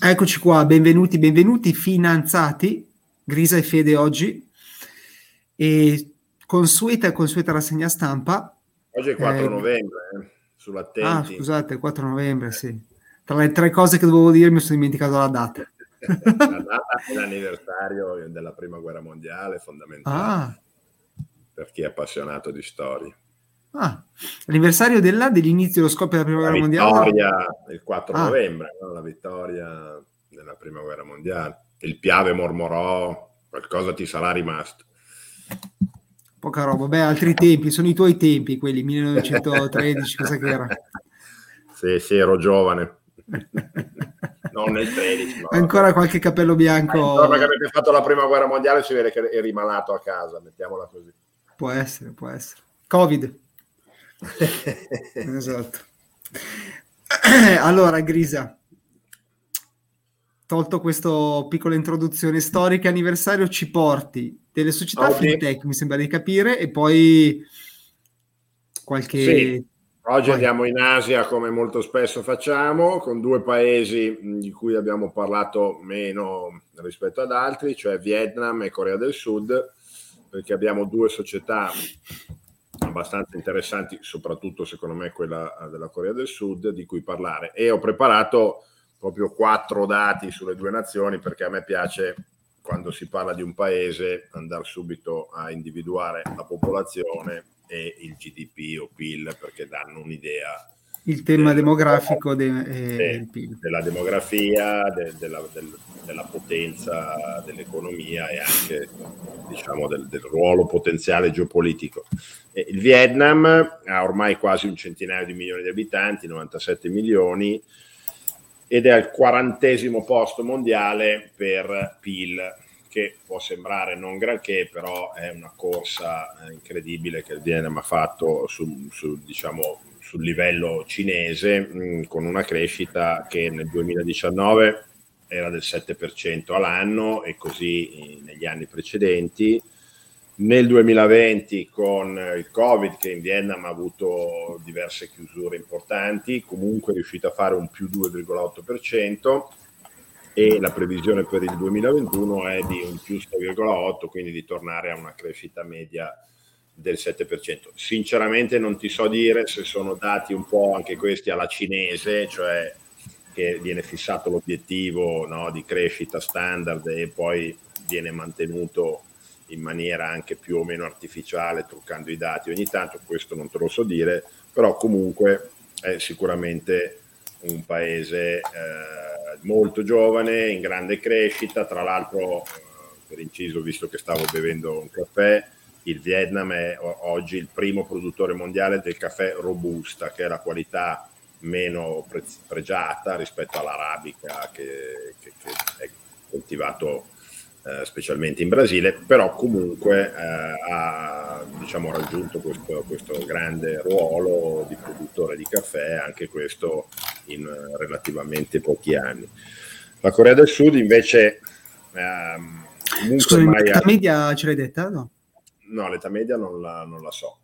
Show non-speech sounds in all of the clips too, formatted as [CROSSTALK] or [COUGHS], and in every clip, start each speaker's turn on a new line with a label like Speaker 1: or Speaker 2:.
Speaker 1: Eccoci qua, benvenuti, benvenuti, finanziati, Grisa e Fede oggi, e consueta, consueta rassegna stampa.
Speaker 2: Oggi è il 4 eh, novembre, eh, sull'attenti.
Speaker 1: Ah, scusate, il 4 novembre, sì. Tra le tre cose che dovevo dire mi sono dimenticato la data. [LAUGHS]
Speaker 2: la data [LAUGHS] è l'anniversario della Prima Guerra Mondiale, fondamentale ah. per chi è appassionato di storia.
Speaker 1: Ah, l'anniversario della, dell'inizio dello scoppio della prima
Speaker 2: la
Speaker 1: guerra mondiale?
Speaker 2: Vittoria il 4 ah. novembre, no? la vittoria della prima guerra mondiale. Il Piave mormorò, qualcosa ti sarà rimasto.
Speaker 1: Poca roba, beh, altri tempi, sono i tuoi tempi, quelli 1913, cosa che era? [LAUGHS]
Speaker 2: Sì, sì, ero giovane. non nel 13.
Speaker 1: No. Ancora qualche capello bianco.
Speaker 2: Eh, che avete fatto la prima guerra mondiale si vede che eri malato a casa, mettiamola così.
Speaker 1: Può essere, può essere. Covid. [LAUGHS] esatto. [COUGHS] allora, Grisa, tolto questa piccola introduzione storica, anniversario, ci porti delle società okay. fintech, mi sembra di capire, e poi qualche...
Speaker 2: Sì. Oggi andiamo in Asia come molto spesso facciamo, con due paesi di cui abbiamo parlato meno rispetto ad altri, cioè Vietnam e Corea del Sud, perché abbiamo due società abbastanza interessanti, soprattutto secondo me quella eh, della Corea del Sud, di cui parlare. E ho preparato proprio quattro dati sulle due nazioni perché a me piace quando si parla di un paese andare subito a individuare la popolazione e il GDP o PIL perché danno un'idea
Speaker 1: il tema del, demografico de,
Speaker 2: eh, della demografia, de, della, del, della, potenza dell'economia e anche diciamo, del, del, ruolo potenziale geopolitico. Il Vietnam ha ormai quasi un centinaio di milioni di abitanti, 97 milioni, ed è al quarantesimo posto mondiale per PIL, che può sembrare non granché, però è una corsa incredibile che il Vietnam ha fatto su, su diciamo, sul livello cinese mm, con una crescita che nel 2019 era del 7% all'anno e così negli anni precedenti. Nel 2020 con il Covid che in Vietnam ha avuto diverse chiusure importanti, comunque è riuscito a fare un più 2,8% e la previsione per il 2021 è di un più 6,8, quindi di tornare a una crescita media del 7%. Sinceramente non ti so dire se sono dati un po' anche questi alla cinese, cioè che viene fissato l'obiettivo no, di crescita standard e poi viene mantenuto in maniera anche più o meno artificiale, truccando i dati ogni tanto, questo non te lo so dire, però comunque è sicuramente un paese eh, molto giovane, in grande crescita, tra l'altro, per inciso, visto che stavo bevendo un caffè, il Vietnam è oggi il primo produttore mondiale del caffè robusta, che è la qualità meno pre- pregiata rispetto all'arabica che, che, che è coltivato eh, specialmente in Brasile, però comunque eh, ha diciamo, raggiunto questo, questo, grande ruolo di produttore di caffè, anche questo in relativamente pochi anni. La Corea del Sud invece...
Speaker 1: Ehm, Scusa, la media ce l'hai detta? No?
Speaker 2: No, l'età media non la, non la so,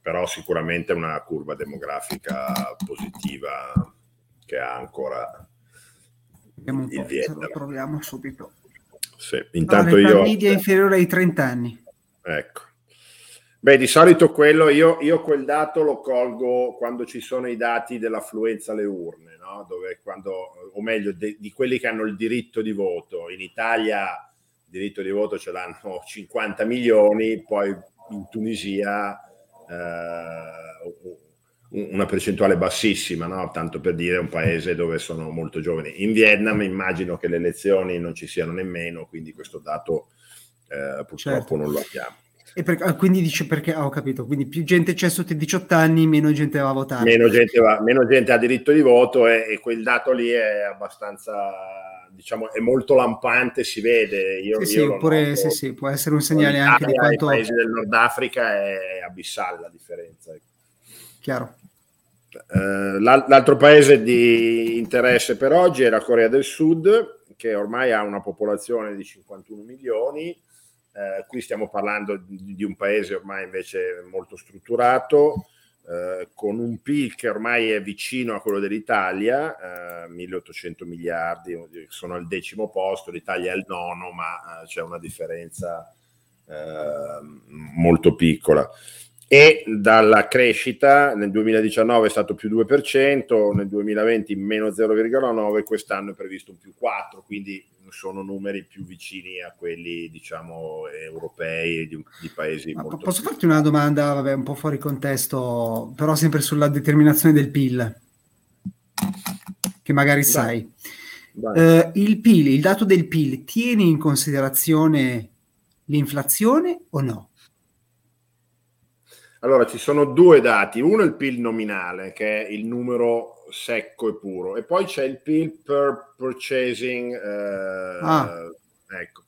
Speaker 2: però sicuramente una curva demografica positiva che ha ancora
Speaker 1: Vediamo un il Vietnam. lo troviamo subito.
Speaker 2: Sì, intanto no, io...
Speaker 1: media inferiore ai 30 anni.
Speaker 2: Ecco. Beh, di solito quello, io, io, quel dato lo colgo quando ci sono i dati dell'affluenza alle urne, no? Dove quando, o meglio, de, di quelli che hanno il diritto di voto. In Italia diritto di voto ce l'hanno 50 milioni, poi in Tunisia eh, una percentuale bassissima, no? tanto per dire un paese dove sono molto giovani. In Vietnam immagino che le elezioni non ci siano nemmeno, quindi questo dato eh, purtroppo certo. non lo abbiamo.
Speaker 1: E per, ah, quindi dice perché ah, ho capito, quindi più gente c'è sotto i 18 anni, meno gente va a votare.
Speaker 2: Meno gente, va, meno gente ha diritto di voto e, e quel dato lì è abbastanza diciamo, è molto lampante, si vede. Io,
Speaker 1: sì, io sì, oppure, sì, sì, può essere un segnale anche di quanto...
Speaker 2: Nei paesi del Nord Africa è abissale la differenza. Ecco.
Speaker 1: Chiaro.
Speaker 2: Uh, l'altro paese di interesse per oggi è la Corea del Sud, che ormai ha una popolazione di 51 milioni. Uh, qui stiamo parlando di, di, un paese ormai invece molto strutturato, eh, con un PIL che ormai è vicino a quello dell'Italia, eh, 1800 miliardi, sono al decimo posto, l'Italia è al nono, ma eh, c'è una differenza eh, molto piccola. E dalla crescita nel 2019 è stato più 2%, nel 2020 meno 0,9%, quest'anno è previsto un più 4%, quindi sono numeri più vicini a quelli diciamo europei di, di paesi
Speaker 1: Ma molto posso farti una domanda vabbè, un po' fuori contesto però sempre sulla determinazione del PIL che magari sai uh, il PIL il dato del PIL tiene in considerazione l'inflazione o no?
Speaker 2: Allora, ci sono due dati. Uno è il PIL nominale, che è il numero secco e puro, e poi c'è il PIL per purchasing. Eh, ah. Ecco.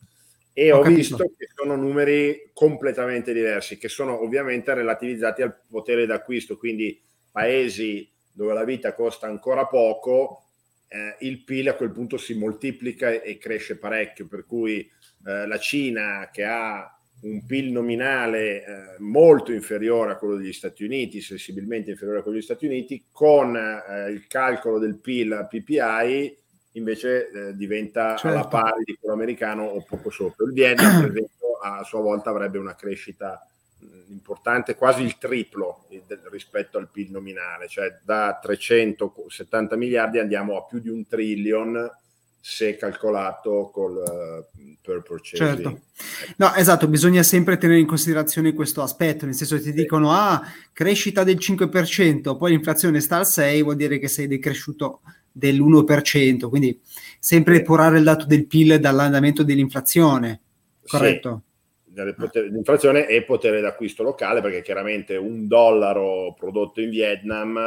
Speaker 2: E ho, ho visto che sono numeri completamente diversi, che sono ovviamente relativizzati al potere d'acquisto, quindi paesi dove la vita costa ancora poco, eh, il PIL a quel punto si moltiplica e cresce parecchio, per cui eh, la Cina che ha un PIL nominale eh, molto inferiore a quello degli Stati Uniti, sensibilmente inferiore a quello degli Stati Uniti, con eh, il calcolo del PIL PPI invece eh, diventa certo. alla pari di quello americano o poco sopra. Il Vietnam, per esempio, a sua volta avrebbe una crescita importante, quasi il triplo rispetto al PIL nominale, cioè da 370 miliardi andiamo a più di un trillion se calcolato col uh, per purchasing.
Speaker 1: Certo. No, esatto, bisogna sempre tenere in considerazione questo aspetto, nel senso che ti dicono ah, crescita del 5%, poi l'inflazione sta al 6, vuol dire che sei decresciuto dell'1%, quindi sempre depurare il dato del PIL dall'andamento dell'inflazione, corretto?
Speaker 2: Sì. L'inflazione e potere d'acquisto locale, perché chiaramente un dollaro prodotto in Vietnam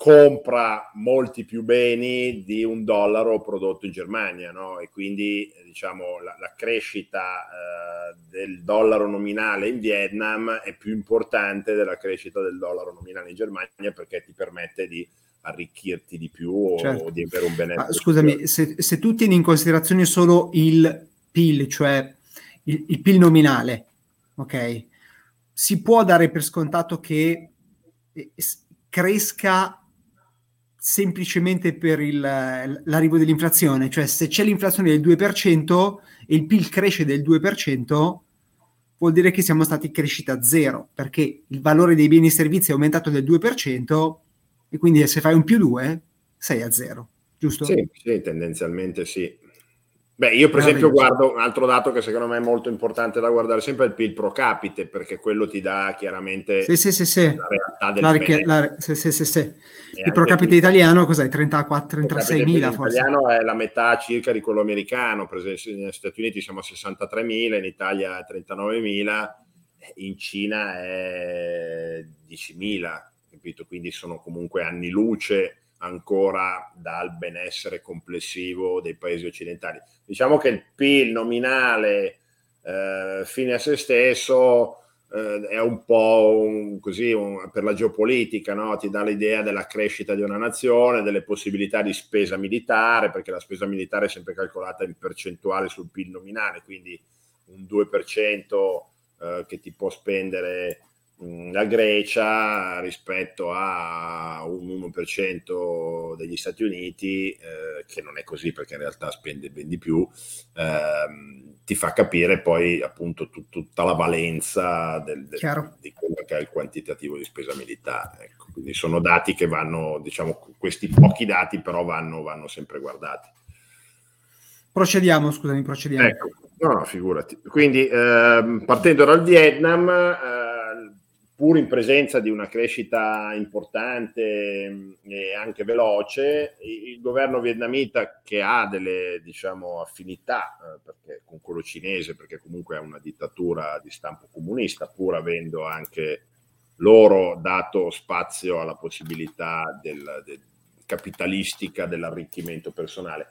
Speaker 2: compra molti più beni di un dollaro prodotto in Germania, no? E quindi diciamo la, la crescita eh, del dollaro nominale in Vietnam è più importante della crescita del dollaro nominale in Germania perché ti permette di arricchirti di più o, certo. o di avere un benessere.
Speaker 1: Ma, scusami, se, se, tu tieni in considerazione solo il PIL, cioè il, il PIL nominale, ok? Si può dare per scontato che eh, cresca semplicemente per il, l'arrivo dell'inflazione, cioè se c'è l'inflazione del 2% e il PIL cresce del 2%, vuol dire che siamo stati crescita zero, perché il valore dei beni e servizi è aumentato del 2% e quindi se fai un più 2 sei a zero, giusto?
Speaker 2: Sì, sì tendenzialmente sì. Beh, io per esempio guardo un altro dato che secondo me è molto importante da guardare sempre è il PIL pro capite, perché quello ti dà chiaramente
Speaker 1: sì, sì, sì, sì. la realtà del la, ric- la, sì, sì, sì, sì. Il pro capite italiano cos'è? 34, 36 mila forse?
Speaker 2: L'italiano è la metà circa di quello americano, per esempio negli Stati Uniti siamo a 63 mila, in Italia è 39 mila, in Cina è 10 mila, capito? Quindi sono comunque anni luce ancora dal benessere complessivo dei paesi occidentali. Diciamo che il PIL nominale eh, fine a se stesso eh, è un po' un, così un, per la geopolitica, no? ti dà l'idea della crescita di una nazione, delle possibilità di spesa militare, perché la spesa militare è sempre calcolata in percentuale sul PIL nominale, quindi un 2% eh, che ti può spendere la Grecia rispetto a un 1% degli Stati Uniti, eh, che non è così perché in realtà spende ben di più, eh, ti fa capire poi appunto tut- tutta la valenza del, del, di quello che è il quantitativo di spesa militare. Ecco. Quindi sono dati che vanno, diciamo, questi pochi dati però vanno, vanno sempre guardati.
Speaker 1: Procediamo, scusami, procediamo.
Speaker 2: Ecco, no, no, figurati. Quindi ehm, partendo dal Vietnam, pur in presenza di una crescita importante mm, e anche veloce, il governo vietnamita che ha delle diciamo, affinità eh, con quello cinese, perché comunque è una dittatura di stampo comunista, pur avendo anche loro dato spazio alla possibilità del, del, capitalistica dell'arricchimento personale.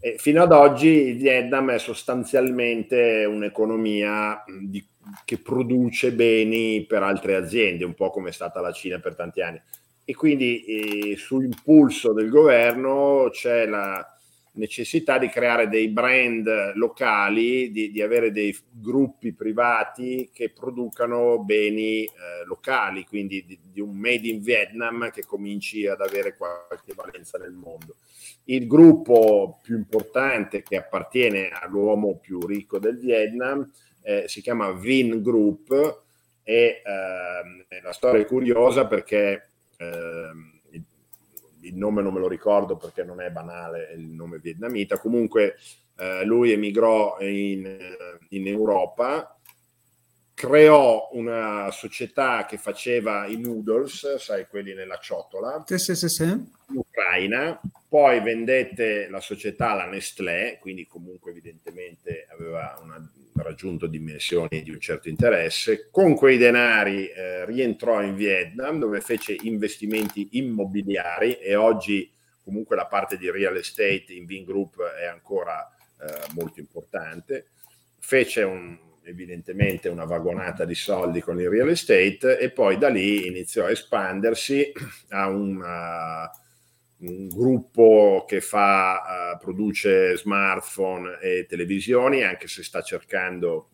Speaker 2: E fino ad oggi il Vietnam è sostanzialmente un'economia di che produce beni per altre aziende, un po' come è stata la Cina per tanti anni. E quindi eh, su impulso del governo c'è la, necessità di creare dei brand locali, di, di avere dei gruppi privati che producano beni eh, locali, quindi di, di, un made in Vietnam che cominci ad avere qualche valenza nel mondo. Il gruppo più importante che appartiene all'uomo più ricco del Vietnam eh, si chiama Vin Group e eh, la storia è curiosa perché ehm, il nome non me lo ricordo perché non è banale il nome vietnamita, comunque eh, lui emigrò in, eh, in, Europa, creò una società che faceva i noodles, sai, quelli nella ciotola,
Speaker 1: sì, sì, sì,
Speaker 2: in Ucraina, poi vendette la società alla Nestlé, quindi comunque evidentemente aveva una, raggiunto dimensioni di un certo interesse. Con quei denari eh, rientrò in Vietnam dove fece investimenti immobiliari e oggi comunque la parte di real estate in Vin Group è ancora eh, molto importante. Fece un, evidentemente una vagonata di soldi con il real estate e poi da lì iniziò a espandersi a una un gruppo che fa, uh, produce smartphone e televisioni, anche se sta cercando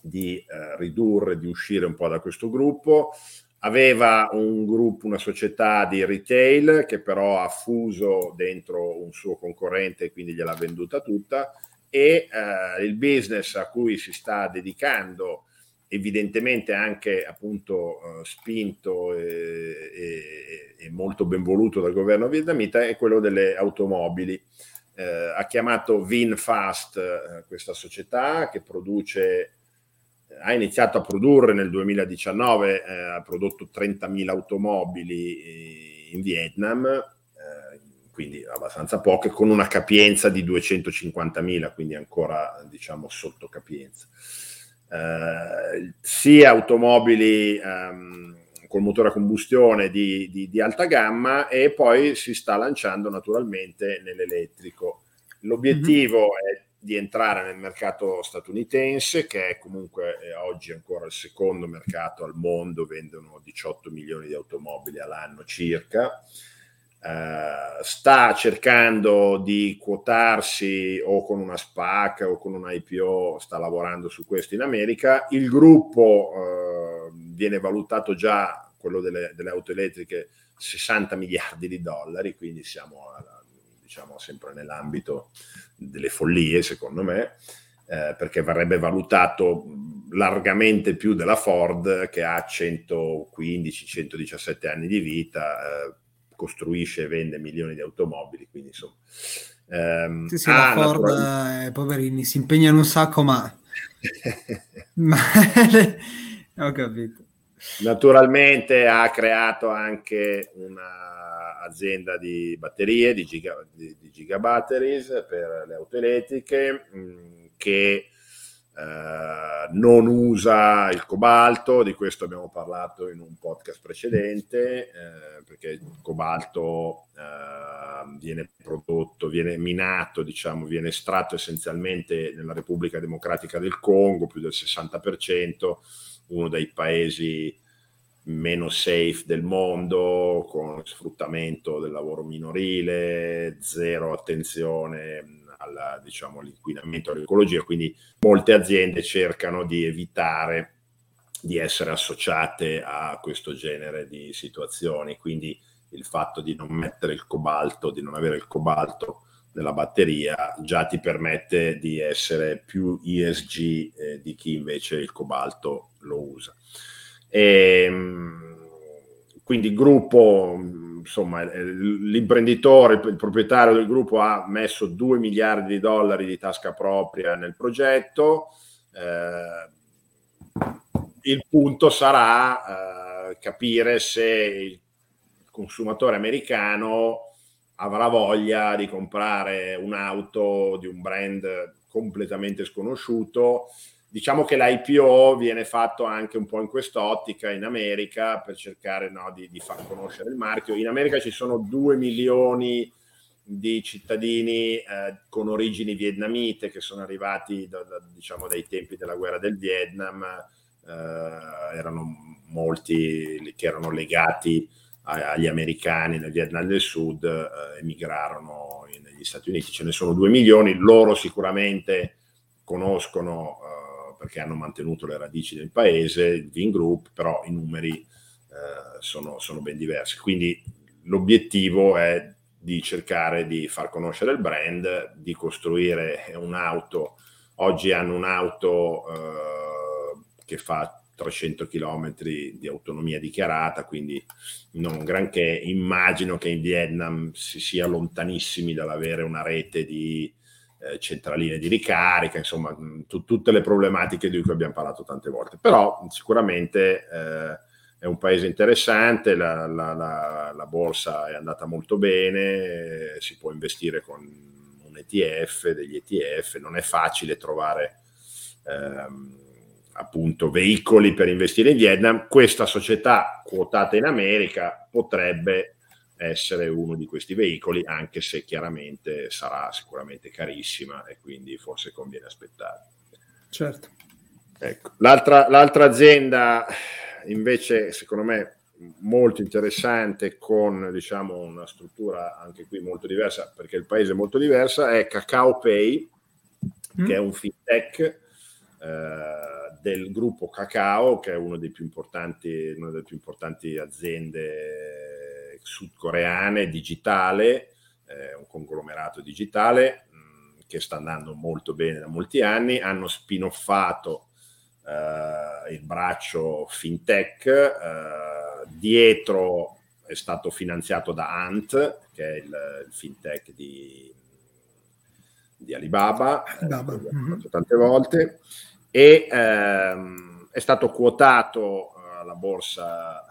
Speaker 2: di uh, ridurre, di uscire un po' da questo gruppo. Aveva un gruppo, una società di retail che però ha fuso dentro un suo concorrente quindi gliel'ha venduta tutta e uh, il business a cui si sta dedicando evidentemente anche appunto uh, spinto e, e, e, molto ben voluto dal governo vietnamita è quello delle automobili. Eh, ha chiamato VinFast eh, questa società che produce, ha iniziato a produrre nel 2019, eh, ha prodotto 30.000 automobili eh, in Vietnam, eh, quindi abbastanza poche, con una capienza di 250.000, quindi ancora diciamo sotto capienza eh, sia automobili ehm, col motore a combustione di, di, di, alta gamma e poi si sta lanciando naturalmente nell'elettrico. L'obiettivo mm-hmm. è di entrare nel mercato statunitense, che è comunque è oggi ancora il secondo mercato al mondo, vendono 18 milioni di automobili all'anno circa. Uh, sta cercando di quotarsi o con una SPAC o con un IPO, sta lavorando su questo in America. Il gruppo uh, viene valutato già, quello delle, delle, auto elettriche, 60 miliardi di dollari, quindi siamo diciamo, sempre nell'ambito delle follie, secondo me, eh, perché verrebbe valutato largamente più della Ford che ha 115-117 anni di vita eh, costruisce e vende milioni di automobili, quindi insomma...
Speaker 1: Ehm, sì, sì, la Ford, natural... eh, poverini, si impegnano un sacco, ma... [LAUGHS] ma... [LAUGHS] Ho capito.
Speaker 2: Naturalmente ha creato anche un'azienda di batterie, di, giga, di, di gigabatteries per le auto elettriche, mh, mm, che eh, non usa il cobalto, di questo abbiamo parlato in un podcast precedente, eh, perché il cobalto eh, viene prodotto, viene minato, diciamo, viene estratto essenzialmente nella Repubblica Democratica del Congo, più del 60%, uno dei paesi meno safe del mondo, con sfruttamento del lavoro minorile, zero attenzione alla, diciamo, all'inquinamento, all'ecologia, quindi molte aziende cercano di evitare di essere associate a questo genere di situazioni, quindi il fatto di non mettere il cobalto, di non avere il cobalto nella batteria già ti permette di essere più ESG eh, di chi invece il cobalto lo usa. E, ehm, quindi gruppo insomma, l'imprenditore, il proprietario del gruppo ha messo 2 miliardi di dollari di tasca propria nel progetto. Eh, il punto sarà eh, capire se il consumatore americano avrà voglia di comprare un'auto di un brand completamente sconosciuto diciamo che l'IPO viene fatto anche un po' in quest'ottica in America per cercare no, di, di, far conoscere il marchio. In America ci sono 2 milioni di cittadini eh, con origini vietnamite che sono arrivati da, da, diciamo, dai tempi della guerra del Vietnam, eh, erano molti che erano legati agli americani nel Vietnam del Sud eh, emigrarono negli Stati Uniti. Ce ne sono due milioni, loro sicuramente conoscono eh, perché hanno mantenuto le radici del paese, il Vin Group, però i numeri eh, sono, sono ben diversi. Quindi l'obiettivo è di cercare di far conoscere il brand, di costruire un'auto. Oggi hanno un'auto eh, che fa 300 km di autonomia dichiarata, quindi non granché. Immagino che in Vietnam si sia lontanissimi dall'avere una rete di eh, centraline di ricarica, insomma, t- tutte le problematiche di cui abbiamo parlato tante volte. Però sicuramente eh, è un paese interessante, la, la, la, la, borsa è andata molto bene, eh, si può investire con un ETF, degli ETF, non è facile trovare ehm, appunto veicoli per investire in Vietnam. Questa società quotata in America potrebbe essere uno di questi veicoli, anche se chiaramente sarà sicuramente carissima e quindi forse conviene aspettare.
Speaker 1: Certo.
Speaker 2: Ecco. L'altra, l'altra azienda invece secondo me molto interessante con diciamo una struttura anche qui molto diversa perché il paese è molto diversa è Cacao Pay mm. che è un fintech eh, del gruppo Cacao che è uno dei più importanti una delle più importanti aziende sudcoreane digitale eh, un conglomerato digitale mh, mm, che sta andando molto bene da molti anni hanno spinoffato eh, il braccio fintech, eh, dietro è stato finanziato da Ant, che è il, il fintech di, di Alibaba, Alibaba. Eh, mm-hmm. tante volte, e ehm, è stato quotato alla borsa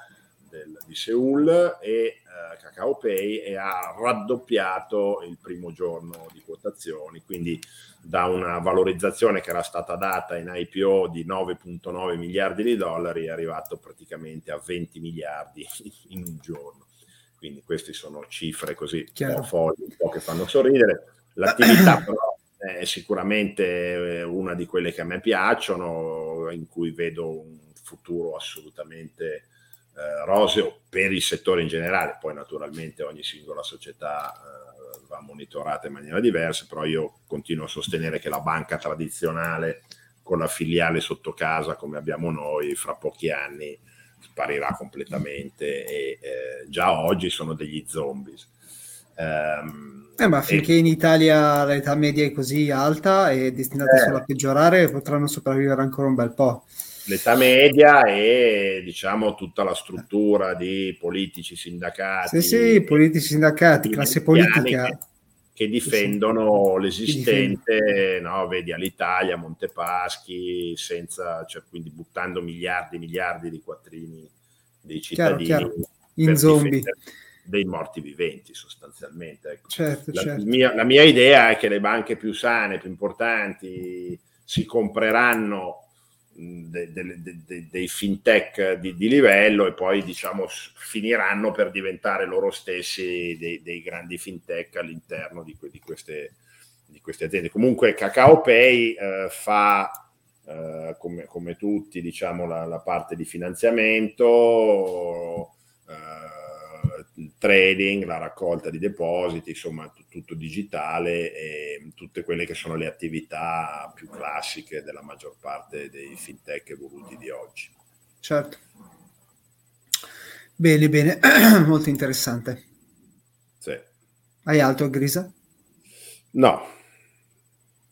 Speaker 2: del, di Seoul e eh, Kakao Pay e ha raddoppiato il primo giorno di quotazioni, quindi da una valorizzazione che era stata data in IPO di 9.9 miliardi di dollari è arrivato praticamente a 20 miliardi [LAUGHS] in un giorno. Quindi queste sono cifre così Chiaro. un po' folli, un po' che fanno sorridere. L'attività [CLEARS THROAT] però è sicuramente una di quelle che a me piacciono, in cui vedo un futuro assolutamente eh, roseo per il settore in generale, poi naturalmente ogni singola società eh, va monitorata in maniera diversa, però io continuo a sostenere che la banca tradizionale con la filiale sotto casa come abbiamo noi fra pochi anni sparirà completamente e eh, già oggi sono degli zombies.
Speaker 1: Um, eh, ma finché e... in Italia l'età media è così alta e destinata eh, solo a peggiorare, potranno sopravvivere ancora un bel po'
Speaker 2: l'età media e diciamo tutta la struttura di politici, sindacati.
Speaker 1: Sì, sì, politici, sindacati, classe politica.
Speaker 2: Che, che difendono l'esistente, no, vedi all'Italia, Montepaschi, senza, cioè, quindi buttando miliardi e miliardi di quattrini dei cittadini chiaro, chiaro.
Speaker 1: in zombie
Speaker 2: dei morti viventi sostanzialmente. Ecco.
Speaker 1: Certo,
Speaker 2: la,
Speaker 1: certo.
Speaker 2: Mia, la mia idea è che le banche più sane, più importanti, si compreranno de, de, de, dei fintech di, di, livello e poi diciamo finiranno per diventare loro stessi dei, dei grandi fintech all'interno di, di, queste, di, queste, aziende. Comunque Cacao Pay eh, fa eh, come, come, tutti diciamo la, la parte di finanziamento. Eh, trading, la raccolta di depositi, insomma t- tutto digitale e tutte quelle che sono le attività più classiche della maggior parte dei fintech evoluti di oggi.
Speaker 1: Certo. Bene, bene, [CLEARS THROAT] molto interessante.
Speaker 2: Sì.
Speaker 1: Hai altro, Grisa?
Speaker 2: No.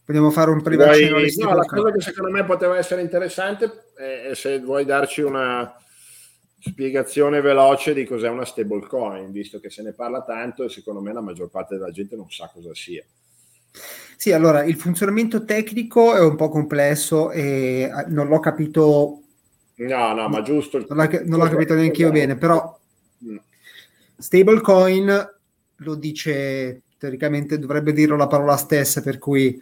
Speaker 1: Vogliamo fare un privato?
Speaker 2: No, la cosa che secondo me poteva essere interessante è se vuoi darci una spiegazione veloce di cos'è una stablecoin, visto che se ne parla tanto e secondo me la maggior parte della gente non sa cosa sia.
Speaker 1: Sì, allora il funzionamento tecnico è un po' complesso e eh, non l'ho capito.
Speaker 2: No, no, ma giusto.
Speaker 1: Non, non l'ho capito neanche io bene, però mm. stablecoin lo dice teoricamente, dovrebbe dirlo la parola stessa, per cui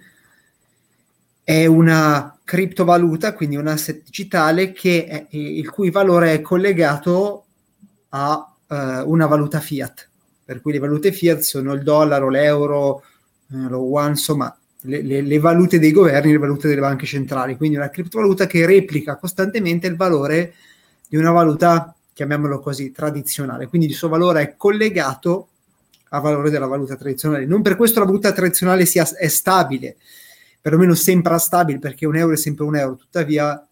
Speaker 1: è una criptovaluta, quindi un asset digitale che è, il cui valore è collegato a uh, una valuta fiat. Per cui le valute fiat sono il dollaro, l'euro, eh, lo yuan, insomma, le, le, le, valute dei governi, le valute delle banche centrali. Quindi una criptovaluta che replica costantemente il valore di una valuta chiamiamolo così, tradizionale. Quindi il suo valore è collegato al valore della valuta tradizionale. Non per questo la valuta tradizionale sia, è stabile, perlomeno sembra stabile perché un euro è sempre un euro, tuttavia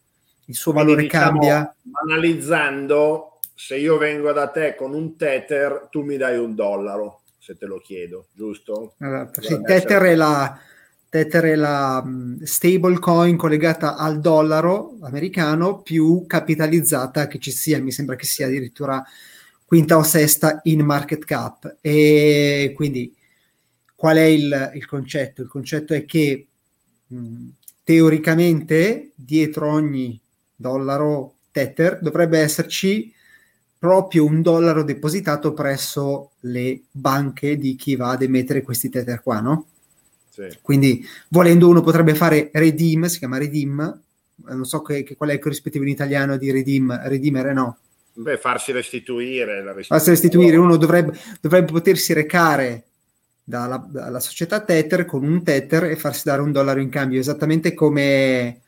Speaker 1: il suo Quindi valore diciamo, cambia.
Speaker 2: Analizzando, se io vengo da te con un tether, tu mi dai un dollaro, se te lo chiedo, giusto?
Speaker 1: Allora, sì, tether è la, tether è la stable coin collegata al dollaro americano più capitalizzata che ci sia, mi sembra che sia addirittura quinta o sesta in market cap. E quindi qual è il, il concetto? Il concetto è che teoricamente dietro ogni dollaro Tether dovrebbe esserci proprio un dollaro depositato presso le banche di chi va ad emettere questi Tether qua, no? Sì. Quindi volendo uno potrebbe fare redeem, si chiama redeem, non so che, che, qual è il corrispettivo in italiano di redeem, redeemere no?
Speaker 2: Beh, farsi restituire.
Speaker 1: La farsi restituire, uno dovrebbe, dovrebbe potersi recare dalla, dalla, società Tether con un Tether e farsi dare un dollaro in cambio, esattamente come...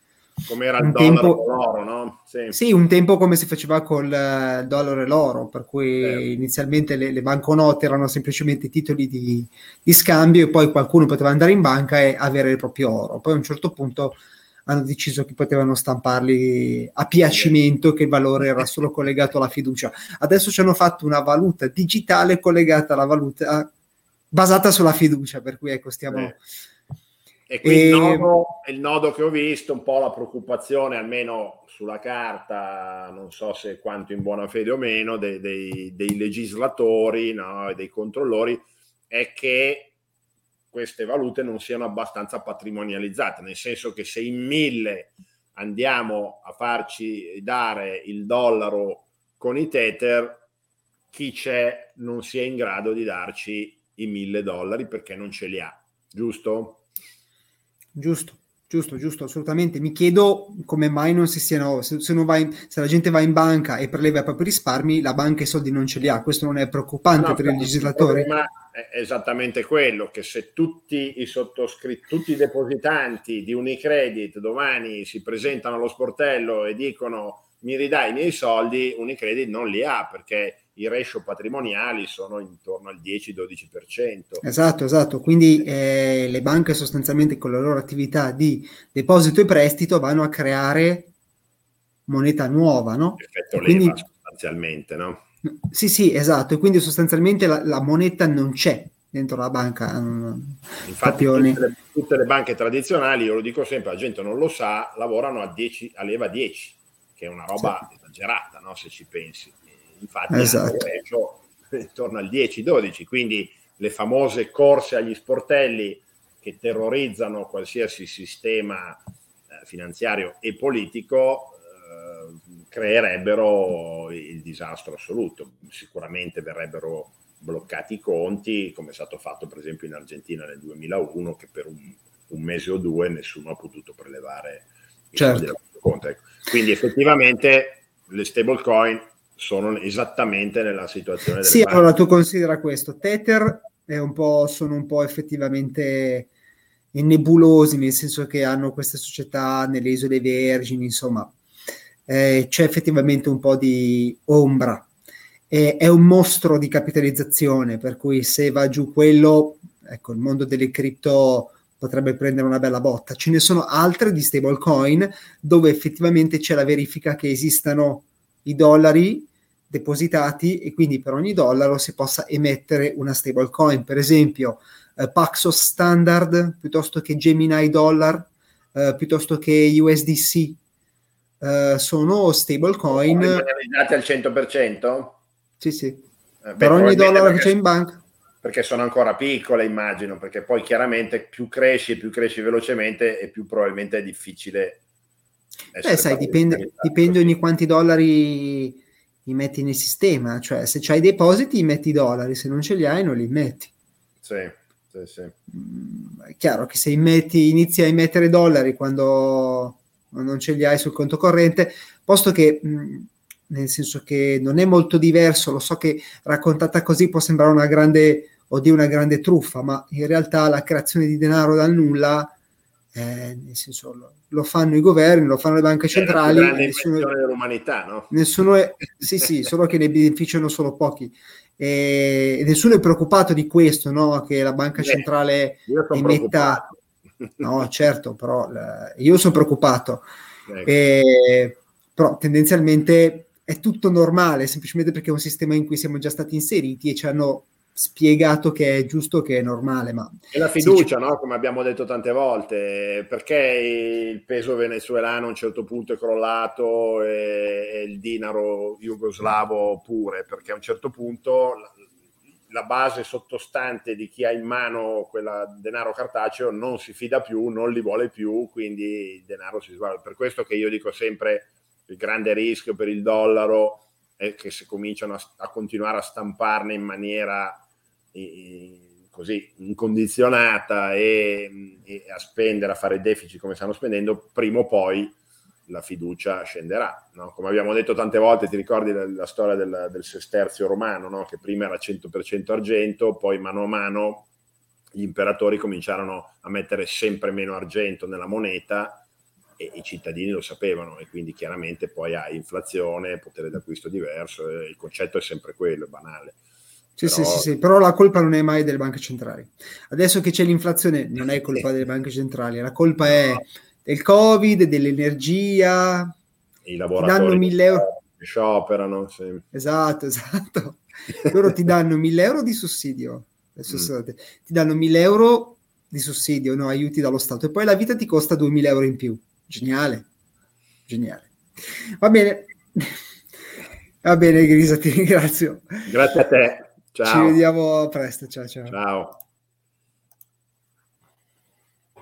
Speaker 2: Come era il dollaro tempo, con l'oro, no?
Speaker 1: Sì. sì. un tempo come si faceva col uh, dollaro e l'oro, per cui eh. inizialmente le, le, banconote erano semplicemente titoli di, di, scambio e poi qualcuno poteva andare in banca e avere il proprio oro. Poi a un certo punto hanno deciso che potevano stamparli a piacimento, che il valore era solo collegato alla fiducia. Adesso ci hanno fatto una valuta digitale collegata alla valuta basata sulla fiducia, per cui ecco, stiamo... Eh.
Speaker 2: E qui e... il, nodo, il nodo che ho visto, un po' la preoccupazione, almeno sulla carta, non so se quanto in buona fede o meno, dei, dei, dei legislatori no, e dei controllori, è che queste valute non siano abbastanza patrimonializzate, nel senso che se in mille andiamo a farci dare il dollaro con i tether, chi c'è non sia in grado di darci i mille dollari perché non ce li ha, giusto?
Speaker 1: Giusto. Giusto, giusto, assolutamente. Mi chiedo come mai non si siano, se, se, in, se, la gente va in banca e preleva i propri risparmi, la banca i soldi non ce li ha. Questo non è preoccupante no, per il legislatore?
Speaker 2: Ma è esattamente quello, che se tutti i sottoscritti, tutti i depositanti di Unicredit domani si presentano allo sportello e dicono mi ridai i miei soldi, Unicredit non li ha perché i ratio patrimoniali sono intorno al 10-12%.
Speaker 1: Esatto, esatto. Quindi eh, le banche sostanzialmente con la loro attività di deposito e prestito vanno a creare moneta nuova, no?
Speaker 2: Effetto leva quindi, sostanzialmente, no?
Speaker 1: Sì, sì, esatto. E quindi sostanzialmente la, la moneta non c'è dentro la banca.
Speaker 2: Infatti tutte le, tutte le, banche tradizionali, io lo dico sempre, la gente non lo sa, lavorano a, 10, a leva 10, che è una roba sì. esagerata, no? se ci pensi infatti esatto. Reggio intorno al 10-12, quindi le famose corse agli sportelli che terrorizzano qualsiasi sistema eh, finanziario e politico eh, creerebbero il disastro assoluto. Sicuramente verrebbero bloccati i conti, come è stato fatto per esempio in Argentina nel 2001, che per un, un mese o due nessuno ha potuto prelevare il certo. conto. Ecco. Quindi effettivamente le stablecoin sono esattamente nella situazione.
Speaker 1: Sì, banche. allora tu considera questo. Tether è un po', sono un po' effettivamente nebulosi, nel senso che hanno queste società nelle isole Vergini, insomma, eh, c'è effettivamente un po' di ombra. Eh, è un mostro di capitalizzazione, per cui se va giù quello, ecco, il mondo delle cripto potrebbe prendere una bella botta. Ce ne sono altre di stablecoin dove effettivamente c'è la verifica che esistano i dollari depositati e quindi per ogni dollaro si possa emettere una stablecoin, per esempio eh, Paxos Standard piuttosto che Gemini Dollar, eh, piuttosto che USDC. Eh, sono stablecoin
Speaker 2: realizzati al 100%?
Speaker 1: Sì, sì. Eh, per ogni dollaro che c'è in banca.
Speaker 2: Perché sono ancora piccole, immagino, perché poi chiaramente più cresci e più cresci velocemente e più probabilmente è difficile.
Speaker 1: Eh, sai, dipende, dipende di quanti dollari li metti nel sistema, cioè se c'hai depositi metti i dollari, se non ce li hai non li metti.
Speaker 2: Sì, sì, sì.
Speaker 1: Mm, è chiaro che se immetti, inizi a emettere dollari quando non ce li hai sul conto corrente, posto che mm, nel senso che non è molto diverso, lo so che raccontata così può sembrare una grande o di una grande truffa, ma in realtà la creazione di denaro dal nulla Eh, nel senso, lo, lo, fanno i governi, lo fanno le banche centrali. È
Speaker 2: la nessuno, dell'umanità, no?
Speaker 1: Nessuno è, sì, sì, [LAUGHS] solo che ne beneficiano solo pochi. E nessuno è preoccupato di questo, no? Che la banca centrale emetta. No, certo, però io sono preoccupato. Ecco. E, però tendenzialmente è tutto normale, semplicemente perché è un sistema in cui siamo già stati inseriti e ci hanno spiegato che è giusto, che è normale. Ma
Speaker 2: e la fiducia, no? come abbiamo detto tante volte, perché il peso venezuelano a un certo punto è crollato e, il dinaro jugoslavo pure, perché a un certo punto la, base sottostante di chi ha in mano quel denaro cartaceo non si fida più, non li vuole più, quindi il denaro si svalda. Per questo che io dico sempre il grande rischio per il dollaro è che se cominciano a, a continuare a stamparne in maniera eh, così incondizionata e, e, a spendere, a fare deficit come stanno spendendo, prima o poi la fiducia scenderà. No? Come abbiamo detto tante volte, ti ricordi la, la storia del, del, sesterzio romano, no? che prima era 100% argento, poi mano a mano gli imperatori cominciarono a mettere sempre meno argento nella moneta e i cittadini lo sapevano e quindi chiaramente poi hai inflazione, potere d'acquisto diverso, il concetto è sempre quello, è banale.
Speaker 1: Sì, però... Sì, sì, sì, però la colpa non è mai delle banche centrali. Adesso che c'è l'inflazione non è colpa [LAUGHS] delle banche centrali, la colpa è del Covid, dell'energia.
Speaker 2: I lavoratori danno 1000 euro. Scioperano, sì.
Speaker 1: Esatto, esatto. Loro ti danno 1000 euro di sussidio. Mm. ti danno 1000 euro di sussidio, no, aiuti dallo Stato, e poi la vita ti costa 2000 euro in più. Geniale, geniale. Va bene, va bene, Grisa, ti [LAUGHS] ringrazio.
Speaker 2: Grazie a te.
Speaker 1: Ciao. Ci vediamo presto. Ciao, ciao.
Speaker 2: Ciao.